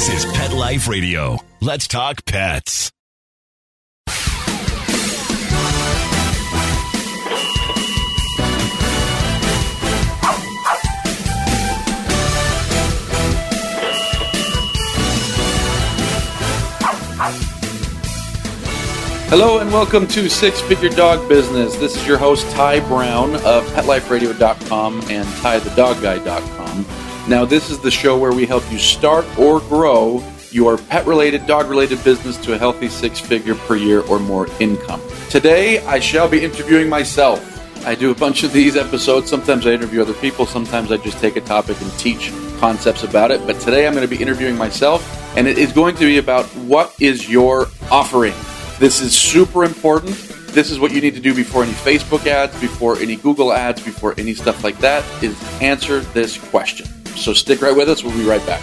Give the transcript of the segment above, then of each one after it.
This is Pet Life Radio. Let's talk pets. Hello and welcome to Six Figure Dog Business. This is your host Ty Brown of PetLifeRadio.com and TyTheDogGuy.com. Now, this is the show where we help you start or grow your pet-related, dog-related business to a healthy six-figure per year or more income. Today, I shall be interviewing myself. I do a bunch of these episodes. Sometimes I interview other people. Sometimes I just take a topic and teach concepts about it. But today, I'm going to be interviewing myself, and it is going to be about what is your offering. This is super important. This is what you need to do before any Facebook ads, before any Google ads, before any stuff like that is answer this question. So stick right with us. We'll be right back.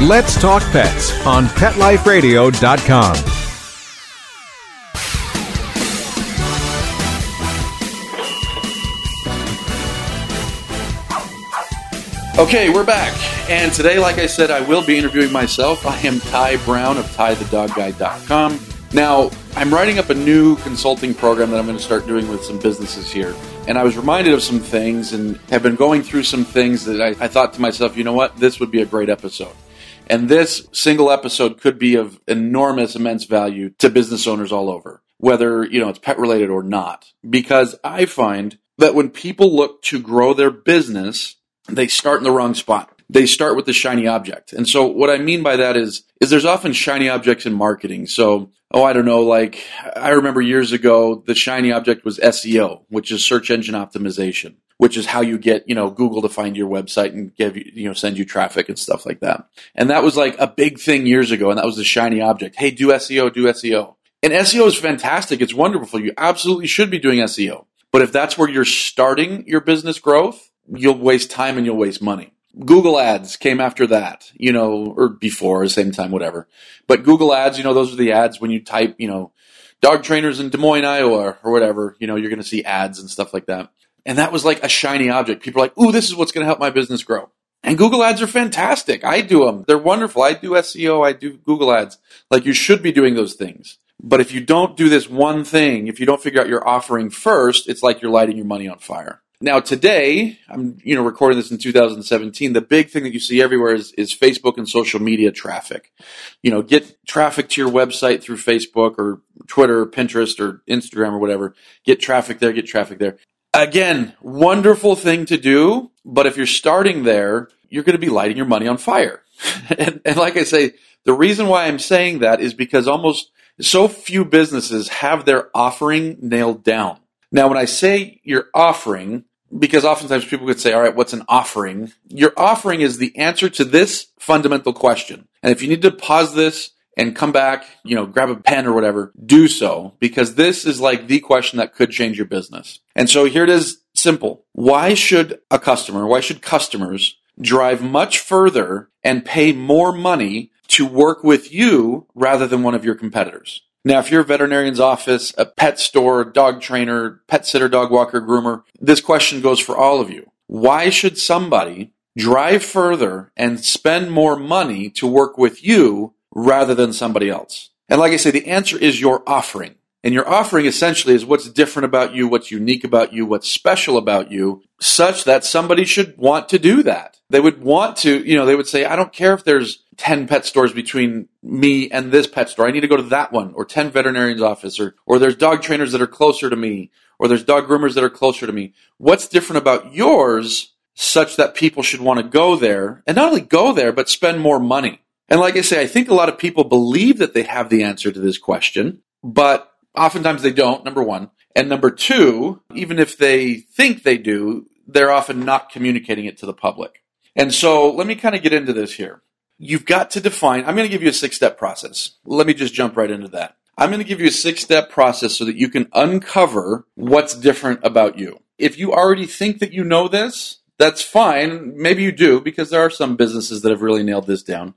Let's Talk Pets on PetLifeRadio.com. Okay, we're back. And today, like I said, I will be interviewing myself. I am Ty Brown of TyTheDogGuy.com. Now, I'm writing up a new consulting program that I'm going to start doing with some businesses here. And I was reminded of some things and have been going through some things that I, I thought to myself, you know what, this would be a great episode. And this single episode could be of enormous, immense value to business owners all over, whether, you know, it's pet related or not. Because I find that when people look to grow their business, they start in the wrong spot. They start with the shiny object. And so what I mean by that is, is there's often shiny objects in marketing. So, oh, I don't know, like I remember years ago, the shiny object was SEO, which is search engine optimization, which is how you get, you know, Google to find your website and give you, you know, send you traffic and stuff like that. And that was like a big thing years ago. And that was the shiny object. Hey, do SEO, do SEO. And SEO is fantastic. It's wonderful. You absolutely should be doing SEO. But if that's where you're starting your business growth, you'll waste time and you'll waste money. Google ads came after that, you know, or before, same time, whatever. But Google ads, you know, those are the ads when you type, you know, dog trainers in Des Moines, Iowa, or whatever, you know, you're going to see ads and stuff like that. And that was like a shiny object. People are like, ooh, this is what's going to help my business grow. And Google ads are fantastic. I do them. They're wonderful. I do SEO. I do Google ads. Like you should be doing those things. But if you don't do this one thing, if you don't figure out your offering first, it's like you're lighting your money on fire. Now today, I'm you know recording this in 2017. The big thing that you see everywhere is, is Facebook and social media traffic. You know, get traffic to your website through Facebook or Twitter or Pinterest or Instagram or whatever. Get traffic there, get traffic there. Again, wonderful thing to do, but if you're starting there, you're going to be lighting your money on fire. and, and like I say, the reason why I'm saying that is because almost so few businesses have their offering nailed down. Now, when I say your offering, because oftentimes people could say, all right, what's an offering? Your offering is the answer to this fundamental question. And if you need to pause this and come back, you know, grab a pen or whatever, do so because this is like the question that could change your business. And so here it is simple. Why should a customer, why should customers drive much further and pay more money to work with you rather than one of your competitors? Now, if you're a veterinarian's office, a pet store, dog trainer, pet sitter, dog walker, groomer, this question goes for all of you. Why should somebody drive further and spend more money to work with you rather than somebody else? And like I say, the answer is your offering. And your offering essentially is what's different about you, what's unique about you, what's special about you, such that somebody should want to do that. They would want to, you know, they would say, I don't care if there's 10 pet stores between me and this pet store. I need to go to that one or 10 veterinarians office or, or there's dog trainers that are closer to me or there's dog groomers that are closer to me. What's different about yours such that people should want to go there and not only go there, but spend more money? And like I say, I think a lot of people believe that they have the answer to this question, but oftentimes they don't, number one. And number two, even if they think they do, they're often not communicating it to the public. And so let me kind of get into this here. You've got to define, I'm going to give you a six step process. Let me just jump right into that. I'm going to give you a six step process so that you can uncover what's different about you. If you already think that you know this, that's fine. Maybe you do because there are some businesses that have really nailed this down.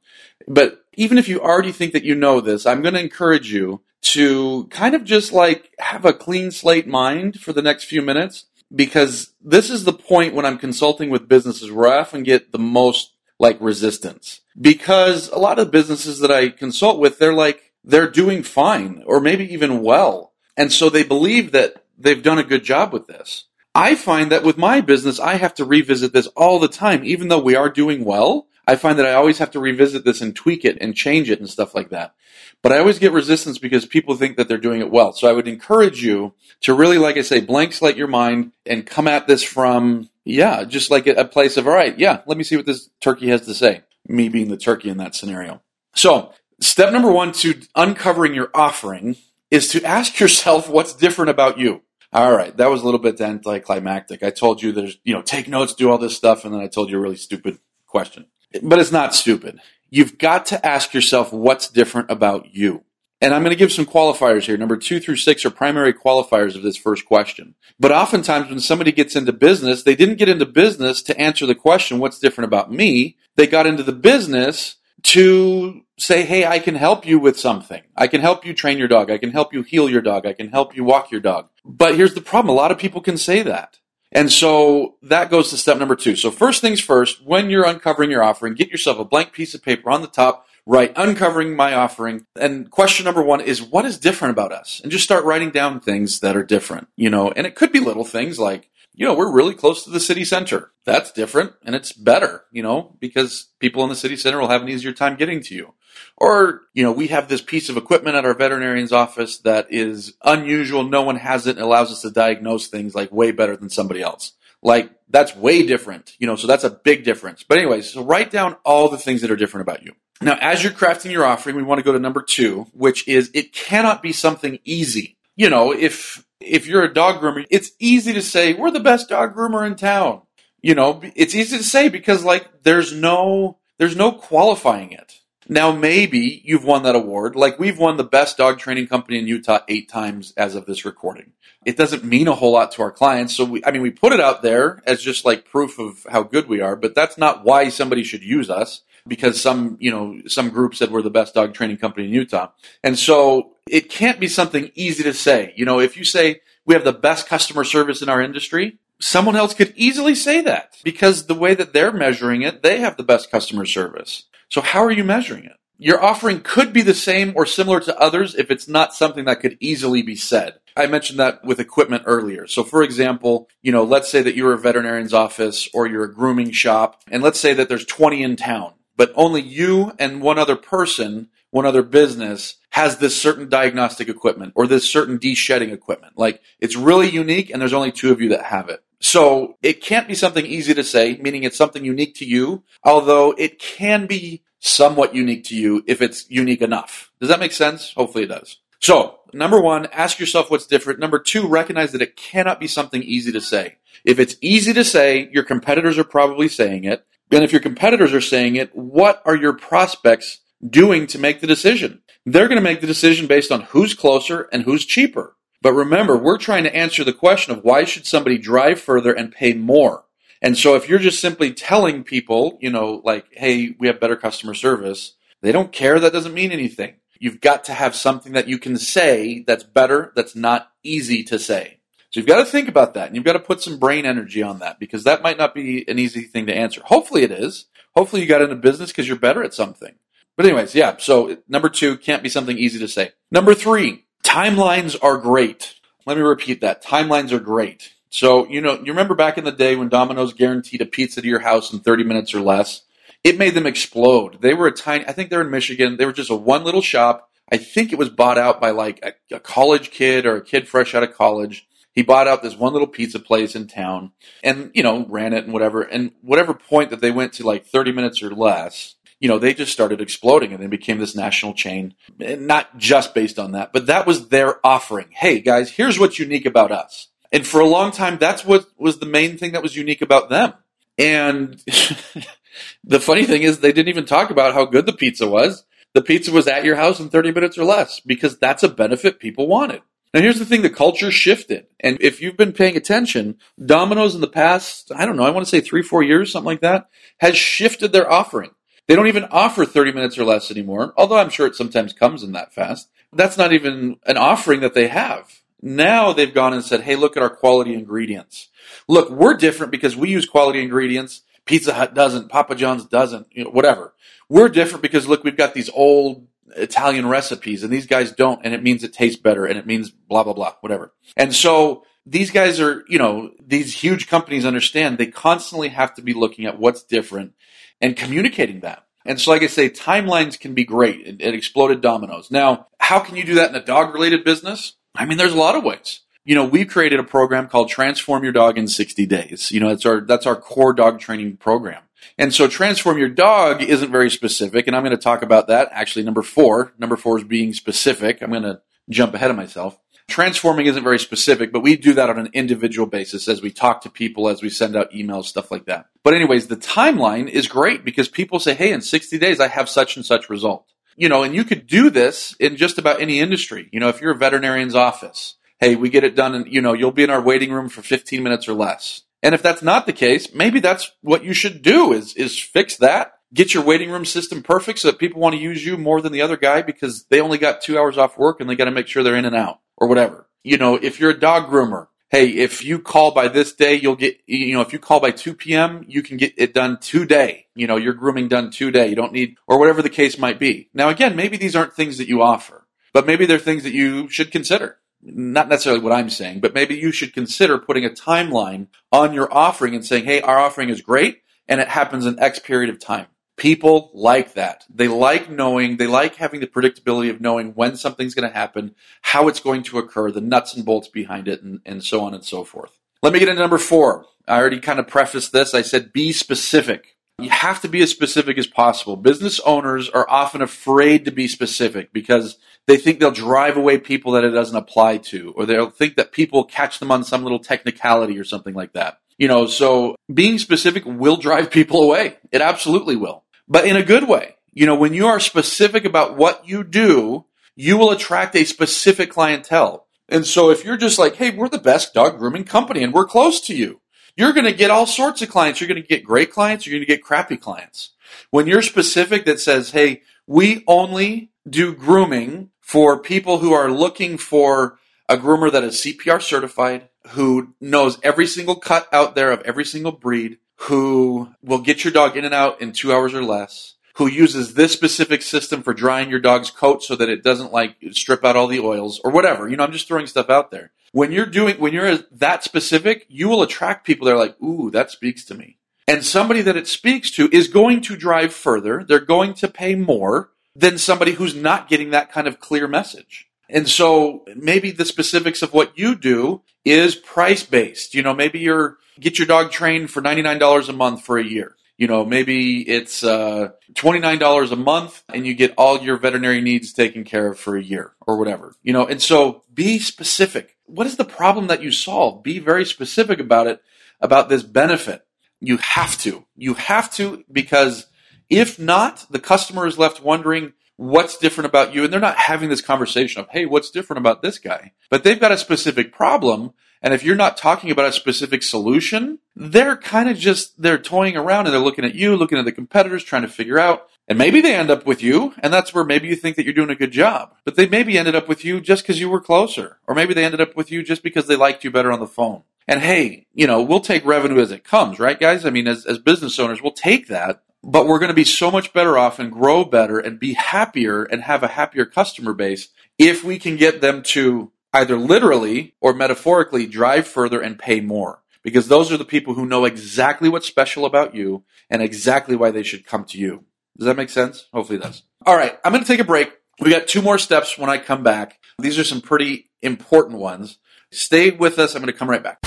But even if you already think that you know this, I'm going to encourage you to kind of just like have a clean slate mind for the next few minutes because this is the point when I'm consulting with businesses where I often get the most like resistance because a lot of businesses that I consult with, they're like, they're doing fine or maybe even well. And so they believe that they've done a good job with this. I find that with my business, I have to revisit this all the time, even though we are doing well. I find that I always have to revisit this and tweak it and change it and stuff like that. But I always get resistance because people think that they're doing it well. So I would encourage you to really, like I say, blank slate your mind and come at this from, yeah, just like a place of, all right, yeah, let me see what this turkey has to say. Me being the turkey in that scenario. So step number one to uncovering your offering is to ask yourself what's different about you. All right, that was a little bit anticlimactic. I told you there's, you know, take notes, do all this stuff, and then I told you a really stupid question. But it's not stupid. You've got to ask yourself what's different about you. And I'm going to give some qualifiers here. Number two through six are primary qualifiers of this first question. But oftentimes when somebody gets into business, they didn't get into business to answer the question, what's different about me? They got into the business to say, hey, I can help you with something. I can help you train your dog. I can help you heal your dog. I can help you walk your dog. But here's the problem. A lot of people can say that. And so that goes to step number two. So first things first, when you're uncovering your offering, get yourself a blank piece of paper on the top, write uncovering my offering. And question number one is what is different about us? And just start writing down things that are different, you know, and it could be little things like, you know, we're really close to the city center. That's different and it's better, you know, because people in the city center will have an easier time getting to you. Or, you know, we have this piece of equipment at our veterinarian's office that is unusual. No one has it and allows us to diagnose things like way better than somebody else. Like that's way different, you know, so that's a big difference. But anyways, so write down all the things that are different about you. Now, as you're crafting your offering, we want to go to number two, which is it cannot be something easy. You know, if, if you're a dog groomer, it's easy to say, we're the best dog groomer in town. You know, it's easy to say because like there's no, there's no qualifying it. Now, maybe you've won that award. Like we've won the best dog training company in Utah eight times as of this recording. It doesn't mean a whole lot to our clients. So we, I mean, we put it out there as just like proof of how good we are, but that's not why somebody should use us because some, you know, some group said we're the best dog training company in Utah. And so it can't be something easy to say. You know, if you say we have the best customer service in our industry, someone else could easily say that because the way that they're measuring it, they have the best customer service. So how are you measuring it? Your offering could be the same or similar to others if it's not something that could easily be said. I mentioned that with equipment earlier. So for example, you know, let's say that you're a veterinarian's office or you're a grooming shop, and let's say that there's 20 in town, but only you and one other person, one other business has this certain diagnostic equipment or this certain de-shedding equipment. Like it's really unique and there's only two of you that have it. So it can't be something easy to say, meaning it's something unique to you, although it can be somewhat unique to you if it's unique enough. Does that make sense? Hopefully it does. So, number one, ask yourself what's different. Number two, recognize that it cannot be something easy to say. If it's easy to say, your competitors are probably saying it. And if your competitors are saying it, what are your prospects doing to make the decision? They're going to make the decision based on who's closer and who's cheaper. But remember, we're trying to answer the question of why should somebody drive further and pay more? And so if you're just simply telling people, you know, like, hey, we have better customer service, they don't care. That doesn't mean anything. You've got to have something that you can say that's better, that's not easy to say. So you've got to think about that and you've got to put some brain energy on that because that might not be an easy thing to answer. Hopefully it is. Hopefully you got into business because you're better at something. But anyways, yeah. So number two can't be something easy to say. Number three, Timelines are great. Let me repeat that. Timelines are great. So, you know, you remember back in the day when Domino's guaranteed a pizza to your house in 30 minutes or less? It made them explode. They were a tiny, I think they're in Michigan. They were just a one little shop. I think it was bought out by like a, a college kid or a kid fresh out of college. He bought out this one little pizza place in town and, you know, ran it and whatever. And whatever point that they went to like 30 minutes or less, you know, they just started exploding and they became this national chain. And not just based on that, but that was their offering. Hey guys, here's what's unique about us. And for a long time, that's what was the main thing that was unique about them. And the funny thing is, they didn't even talk about how good the pizza was. The pizza was at your house in 30 minutes or less because that's a benefit people wanted. Now, here's the thing the culture shifted. And if you've been paying attention, Domino's in the past, I don't know, I want to say three, four years, something like that, has shifted their offering. They don't even offer 30 minutes or less anymore, although I'm sure it sometimes comes in that fast. That's not even an offering that they have. Now they've gone and said, hey, look at our quality ingredients. Look, we're different because we use quality ingredients. Pizza Hut doesn't, Papa John's doesn't, you know, whatever. We're different because look, we've got these old Italian recipes and these guys don't, and it means it tastes better and it means blah, blah, blah, whatever. And so these guys are, you know, these huge companies understand they constantly have to be looking at what's different and communicating that. And so, like I say, timelines can be great. and, it exploded Domino's. Now, how can you do that in a dog related business? I mean, there's a lot of ways. You know, we've created a program called Transform Your Dog in 60 Days. You know, it's our, that's our core dog training program. And so transform your dog isn't very specific. And I'm going to talk about that. Actually, number four, number four is being specific. I'm going to jump ahead of myself. Transforming isn't very specific, but we do that on an individual basis as we talk to people, as we send out emails, stuff like that. But anyways, the timeline is great because people say, Hey, in 60 days, I have such and such result. You know, and you could do this in just about any industry. You know, if you're a veterinarian's office, hey, we get it done and, you know, you'll be in our waiting room for 15 minutes or less. And if that's not the case, maybe that's what you should do is, is fix that. Get your waiting room system perfect so that people want to use you more than the other guy because they only got two hours off work and they got to make sure they're in and out or whatever. You know, if you're a dog groomer, hey, if you call by this day, you'll get, you know, if you call by 2 p.m., you can get it done today. You know, your grooming done today. You don't need, or whatever the case might be. Now, again, maybe these aren't things that you offer, but maybe they're things that you should consider not necessarily what I'm saying, but maybe you should consider putting a timeline on your offering and saying, hey, our offering is great and it happens in X period of time. People like that. They like knowing, they like having the predictability of knowing when something's going to happen, how it's going to occur, the nuts and bolts behind it, and, and so on and so forth. Let me get into number four. I already kind of prefaced this. I said be specific. You have to be as specific as possible. Business owners are often afraid to be specific because they think they'll drive away people that it doesn't apply to, or they'll think that people catch them on some little technicality or something like that. You know, so being specific will drive people away. It absolutely will. But in a good way. You know, when you are specific about what you do, you will attract a specific clientele. And so if you're just like, hey, we're the best dog grooming company and we're close to you, you're going to get all sorts of clients. You're going to get great clients. You're going to get crappy clients. When you're specific that says, hey, we only do grooming for people who are looking for a groomer that is CPR certified, who knows every single cut out there of every single breed, who will get your dog in and out in two hours or less, who uses this specific system for drying your dog's coat so that it doesn't like strip out all the oils or whatever. You know, I'm just throwing stuff out there. When you're doing, when you're that specific, you will attract people that are like, ooh, that speaks to me. And somebody that it speaks to is going to drive further. They're going to pay more than somebody who's not getting that kind of clear message. And so maybe the specifics of what you do is price based. You know, maybe you're get your dog trained for $99 a month for a year. You know, maybe it's uh, $29 a month and you get all your veterinary needs taken care of for a year or whatever. You know, and so be specific. What is the problem that you solve? Be very specific about it, about this benefit. You have to. You have to because if not, the customer is left wondering what's different about you. And they're not having this conversation of, hey, what's different about this guy? But they've got a specific problem. And if you're not talking about a specific solution, they're kind of just, they're toying around and they're looking at you, looking at the competitors, trying to figure out. And maybe they end up with you, and that's where maybe you think that you're doing a good job. But they maybe ended up with you just because you were closer. Or maybe they ended up with you just because they liked you better on the phone. And hey, you know, we'll take revenue as it comes, right, guys? I mean, as, as business owners, we'll take that but we're going to be so much better off and grow better and be happier and have a happier customer base if we can get them to either literally or metaphorically drive further and pay more. Because those are the people who know exactly what's special about you and exactly why they should come to you. Does that make sense? Hopefully it does. All right, I'm going to take a break. We got two more steps when I come back. These are some pretty important ones. Stay with us. I'm going to come right back.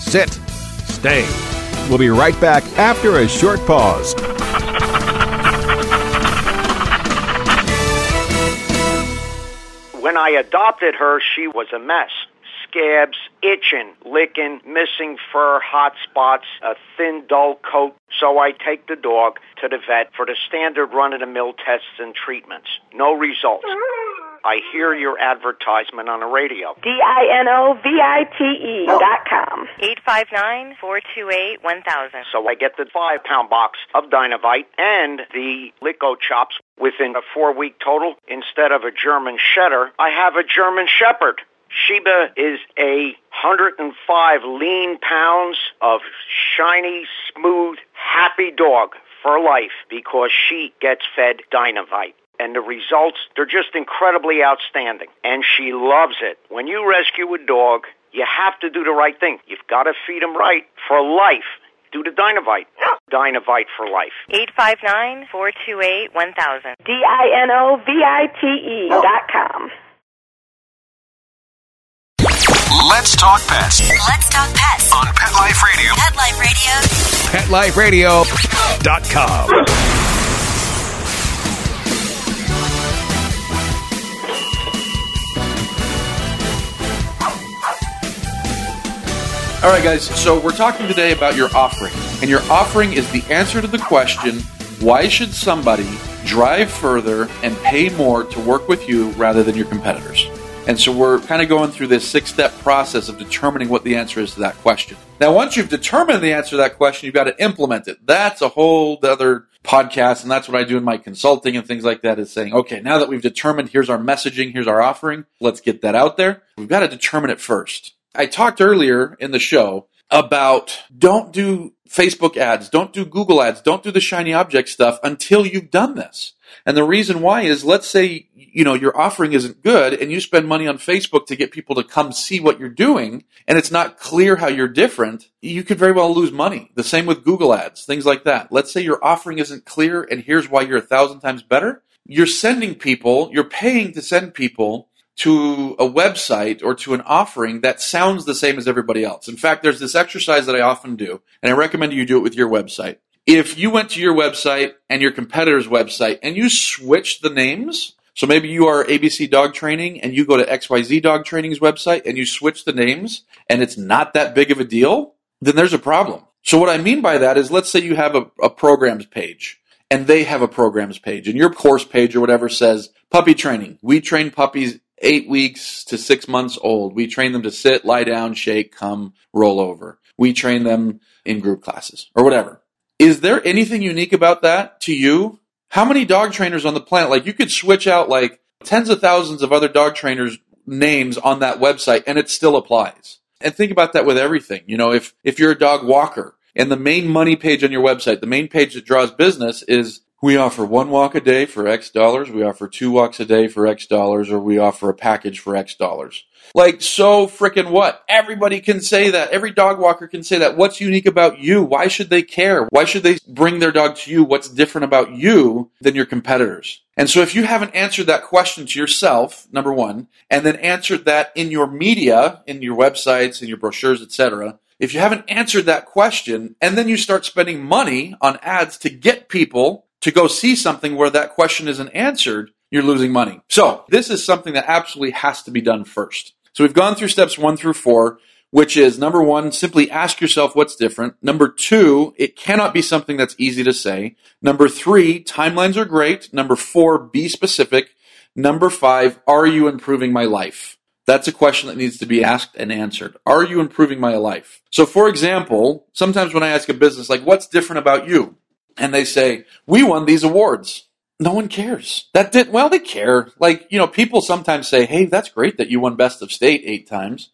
Sit. Stay. We'll be right back after a short pause. When I adopted her, she was a mess. Scabs, itching, licking, missing fur, hot spots, a thin, dull coat. So I take the dog to the vet for the standard run of the mill tests and treatments. No results. I hear your advertisement on the radio. D-I-N-O-V-I-T-E oh. dot com. 859-428-1000. So I get the five pound box of Dinovite and the LickOChops within a four week total. Instead of a German Shedder, I have a German Shepherd. Sheba is a 105 lean pounds of shiny, smooth, happy dog for life because she gets fed Dinovite. And the results, they're just incredibly outstanding. And she loves it. When you rescue a dog, you have to do the right thing. You've got to feed him right for life. Do the Dinovite. Dinovite for life. 859-428-1000. D-I-N-O-V-I-T-E dot com. Let's talk pets Let's talk pets. on Pet Life Radio. Pet Life Radio. PetLifeRadio.com. All right, guys. So we're talking today about your offering, and your offering is the answer to the question: Why should somebody drive further and pay more to work with you rather than your competitors? And so we're kind of going through this six-step process of determining what the answer is to that question. Now, once you've determined the answer to that question, you've got to implement it. That's a whole other podcast, and that's what I do in my consulting and things like that. Is saying, okay, now that we've determined here's our messaging, here's our offering, let's get that out there. We've got to determine it first. I talked earlier in the show about don't do Facebook ads, don't do Google ads, don't do the shiny object stuff until you've done this. And the reason why is let's say, you know, your offering isn't good and you spend money on Facebook to get people to come see what you're doing and it's not clear how you're different, you could very well lose money. The same with Google ads, things like that. Let's say your offering isn't clear and here's why you're a thousand times better. You're sending people, you're paying to send people to a website or to an offering that sounds the same as everybody else. In fact, there's this exercise that I often do, and I recommend you do it with your website. If you went to your website and your competitor's website and you switch the names, so maybe you are ABC Dog Training and you go to XYZ Dog Training's website and you switch the names and it's not that big of a deal, then there's a problem. So what I mean by that is let's say you have a, a programs page and they have a programs page and your course page or whatever says puppy training. We train puppies eight weeks to six months old. We train them to sit, lie down, shake, come, roll over. We train them in group classes or whatever. Is there anything unique about that to you? How many dog trainers on the planet? Like you could switch out like tens of thousands of other dog trainers names on that website and it still applies. And think about that with everything. You know, if, if you're a dog walker and the main money page on your website, the main page that draws business is we offer one walk a day for X dollars, we offer two walks a day for X dollars, or we offer a package for X dollars. Like, so freaking what? Everybody can say that. Every dog walker can say that. What's unique about you? Why should they care? Why should they bring their dog to you? What's different about you than your competitors? And so if you haven't answered that question to yourself, number one, and then answered that in your media, in your websites, in your brochures, etc., if you haven't answered that question, and then you start spending money on ads to get people to go see something where that question isn't answered, you're losing money. So this is something that absolutely has to be done first. So we've gone through steps one through four, which is number one, simply ask yourself what's different. Number two, it cannot be something that's easy to say. Number three, timelines are great. Number four, be specific. Number five, are you improving my life? That's a question that needs to be asked and answered. Are you improving my life? So for example, sometimes when I ask a business, like, what's different about you? And they say, we won these awards. No one cares. That did, well, they care. Like, you know, people sometimes say, hey, that's great that you won best of state eight times.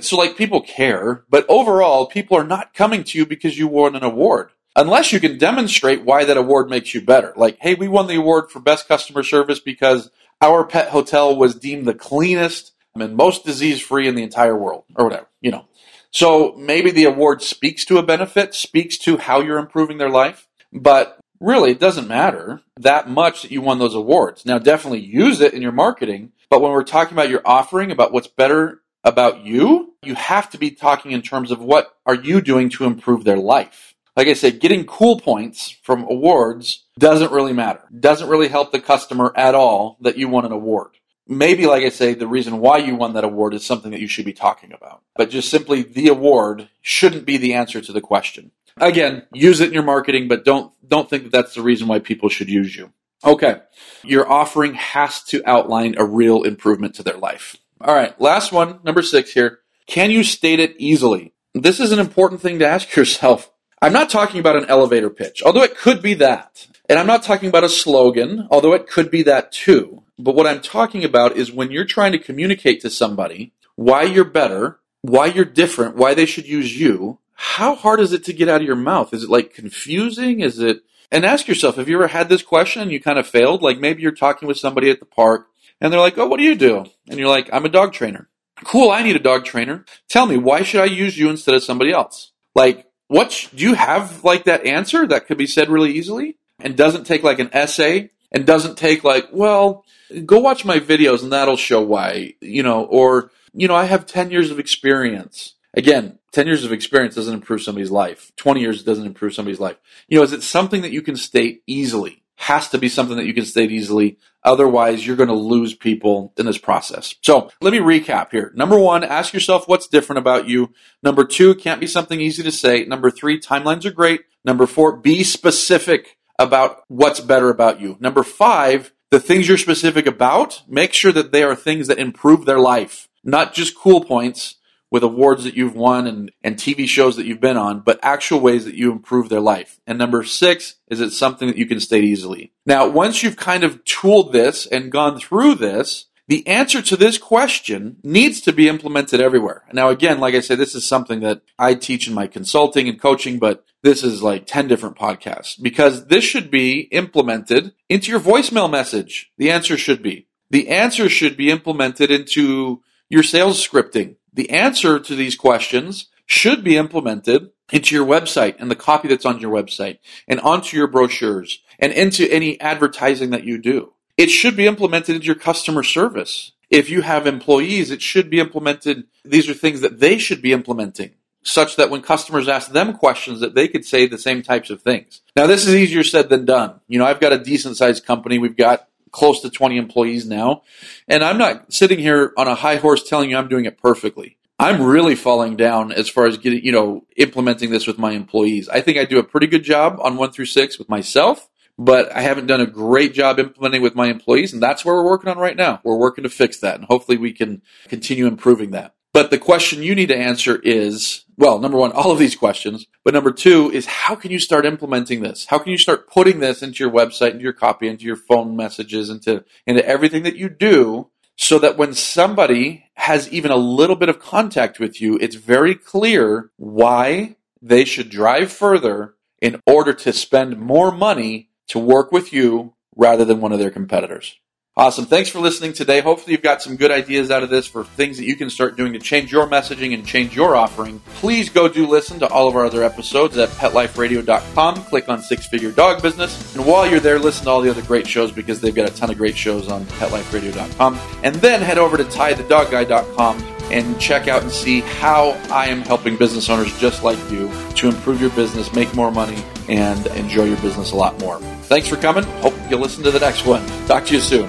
So like people care, but overall, people are not coming to you because you won an award. Unless you can demonstrate why that award makes you better. Like, hey, we won the award for best customer service because our pet hotel was deemed the cleanest and most disease free in the entire world, or whatever, you know. So maybe the award speaks to a benefit, speaks to how you're improving their life. But really, it doesn't matter that much that you won those awards. Now, definitely use it in your marketing. But when we're talking about your offering, about what's better about you, you have to be talking in terms of what are you doing to improve their life. Like I said, getting cool points from awards doesn't really matter. Doesn't really help the customer at all that you won an award. maybe, like I say, the reason why you won that award is something that you should be talking about. But just simply the award shouldn't be the answer to the question. Again, use it in your marketing, but don't don't think that that's the reason why people should use you. Okay. Your offering has to outline a real improvement to their life. All right. Last one, number six here. Can you state it easily? This is an important thing to ask yourself. I'm not talking about an elevator pitch, although it could be that. And I'm not talking about a slogan, although it could be that too. But what I'm talking about is when you're trying to communicate to somebody why you're better, why you're different, why they should use you, how hard is it to get out of your mouth? Is it like confusing? Is it and ask yourself, have you ever had this question and you kind of failed? Like maybe you're talking with somebody at the park and they're like, Oh, what do you do? And you're like, I'm a dog trainer. Cool, I need a dog trainer. Tell me, why should I use you instead of somebody else? Like, what do you have like that answer that could be said really easily and doesn't take like an essay and doesn't take like, well, go watch my videos and that'll show why, you know, or, you know, I have 10 years of experience. Again, 10 years of experience doesn't improve somebody's life. 20 years doesn't improve somebody's life. You know, is it something that you can state easily? Has to be something that you can state easily. Otherwise, you're going to lose people in this process. So let me recap here. Number one, ask yourself what's different about you. Number two, can't be something easy to say. Number three, timelines are great. Number four, be specific about what's better about you. Number five, the things you're specific about, make sure that they are things that improve their life, not just cool points with awards that you've won and, and TV shows that you've been on, but actual ways that you improve their life. And number six is it's something that you can state easily. Now, once you've kind of tooled this and gone through this, the answer to this question needs to be implemented everywhere. Now, again, like I said, this is something that I teach in my consulting and coaching, but this is like 10 different podcasts because this should be implemented into your voicemail message. The answer should be. The answer should be implemented into your sales scripting the answer to these questions should be implemented into your website and the copy that's on your website and onto your brochures and into any advertising that you do. It should be implemented into your customer service. If you have employees, it should be implemented. These are things that they should be implementing such that when customers ask them questions that they could say the same types of things. Now this is easier said than done. You know, I've got a decent sized company. We've got close to 20 employees now. And I'm not sitting here on a high horse telling you I'm doing it perfectly. I'm really falling down as far as getting, you know, implementing this with my employees. I think I do a pretty good job on one through six with myself, but I haven't done a great job implementing with my employees. And that's where we're working on right now. We're working to fix that and hopefully we can continue improving that. But the question you need to answer is well, number one, all of these questions. But number two is how can you start implementing this? How can you start putting this into your website, into your copy, into your phone messages, into, into everything that you do so that when somebody has even a little bit of contact with you, it's very clear why they should drive further in order to spend more money to work with you rather than one of their competitors. Awesome. Thanks for listening today. Hopefully, you've got some good ideas out of this for things that you can start doing to change your messaging and change your offering. Please go do listen to all of our other episodes at petliferadio.com. Click on Six Figure Dog Business. And while you're there, listen to all the other great shows because they've got a ton of great shows on petliferadio.com. And then head over to tythedogguy.com and check out and see how I am helping business owners just like you to improve your business, make more money, and enjoy your business a lot more. Thanks for coming. Hope you'll listen to the next one. Talk to you soon.